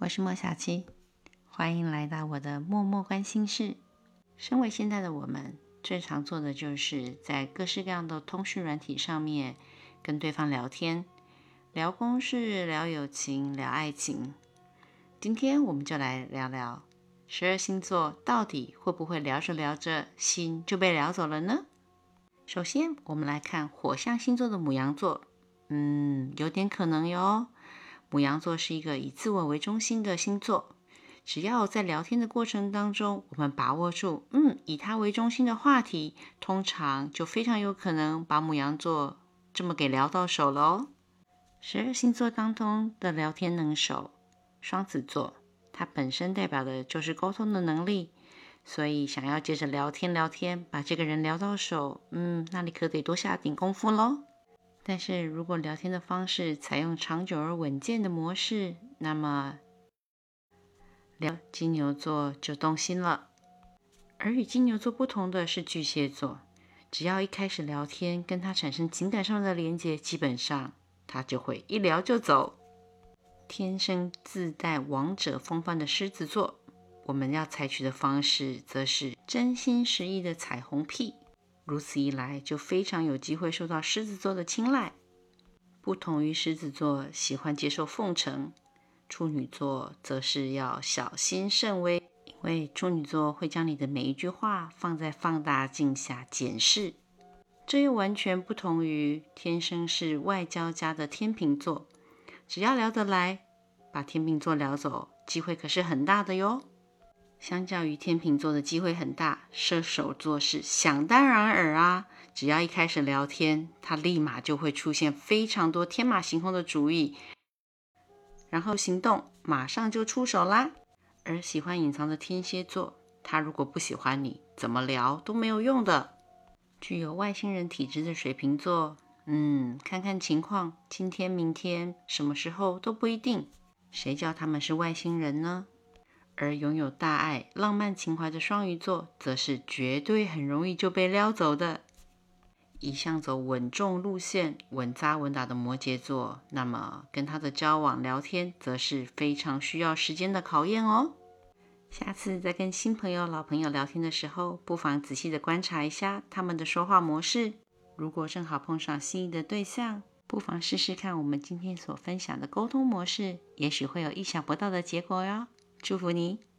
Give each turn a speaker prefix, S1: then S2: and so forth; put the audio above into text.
S1: 我是莫小七，欢迎来到我的默默关心室。身为现在的我们，最常做的就是在各式各样的通讯软体上面跟对方聊天，聊公事、聊友情、聊爱情。今天我们就来聊聊十二星座到底会不会聊着聊着心就被聊走了呢？首先，我们来看火象星座的母羊座，嗯，有点可能哟。母羊座是一个以自我为中心的星座，只要在聊天的过程当中，我们把握住，嗯，以他为中心的话题，通常就非常有可能把母羊座这么给聊到手喽。十二星座当中的聊天能手，双子座，它本身代表的就是沟通的能力，所以想要接着聊天聊天，把这个人聊到手，嗯，那你可得多下点功夫喽。但是如果聊天的方式采用长久而稳健的模式，那么聊金牛座就动心了。而与金牛座不同的是巨蟹座，只要一开始聊天，跟他产生情感上的连接，基本上他就会一聊就走。天生自带王者风范的狮子座，我们要采取的方式则是真心实意的彩虹屁。如此一来，就非常有机会受到狮子座的青睐。不同于狮子座喜欢接受奉承，处女座则是要小心慎微，因为处女座会将你的每一句话放在放大镜下检视。这又完全不同于天生是外交家的天秤座，只要聊得来，把天秤座聊走，机会可是很大的哟。相较于天秤座的机会很大，射手座是想当然尔啊！只要一开始聊天，他立马就会出现非常多天马行空的主意，然后行动马上就出手啦。而喜欢隐藏的天蝎座，他如果不喜欢你，怎么聊都没有用的。具有外星人体质的水瓶座，嗯，看看情况，今天、明天、什么时候都不一定。谁叫他们是外星人呢？而拥有大爱、浪漫情怀的双鱼座，则是绝对很容易就被撩走的。一向走稳重路线、稳扎稳打的摩羯座，那么跟他的交往、聊天，则是非常需要时间的考验哦。下次在跟新朋友、老朋友聊天的时候，不妨仔细的观察一下他们的说话模式。如果正好碰上心仪的对象，不妨试试看我们今天所分享的沟通模式，也许会有意想不到的结果哟。祝福你。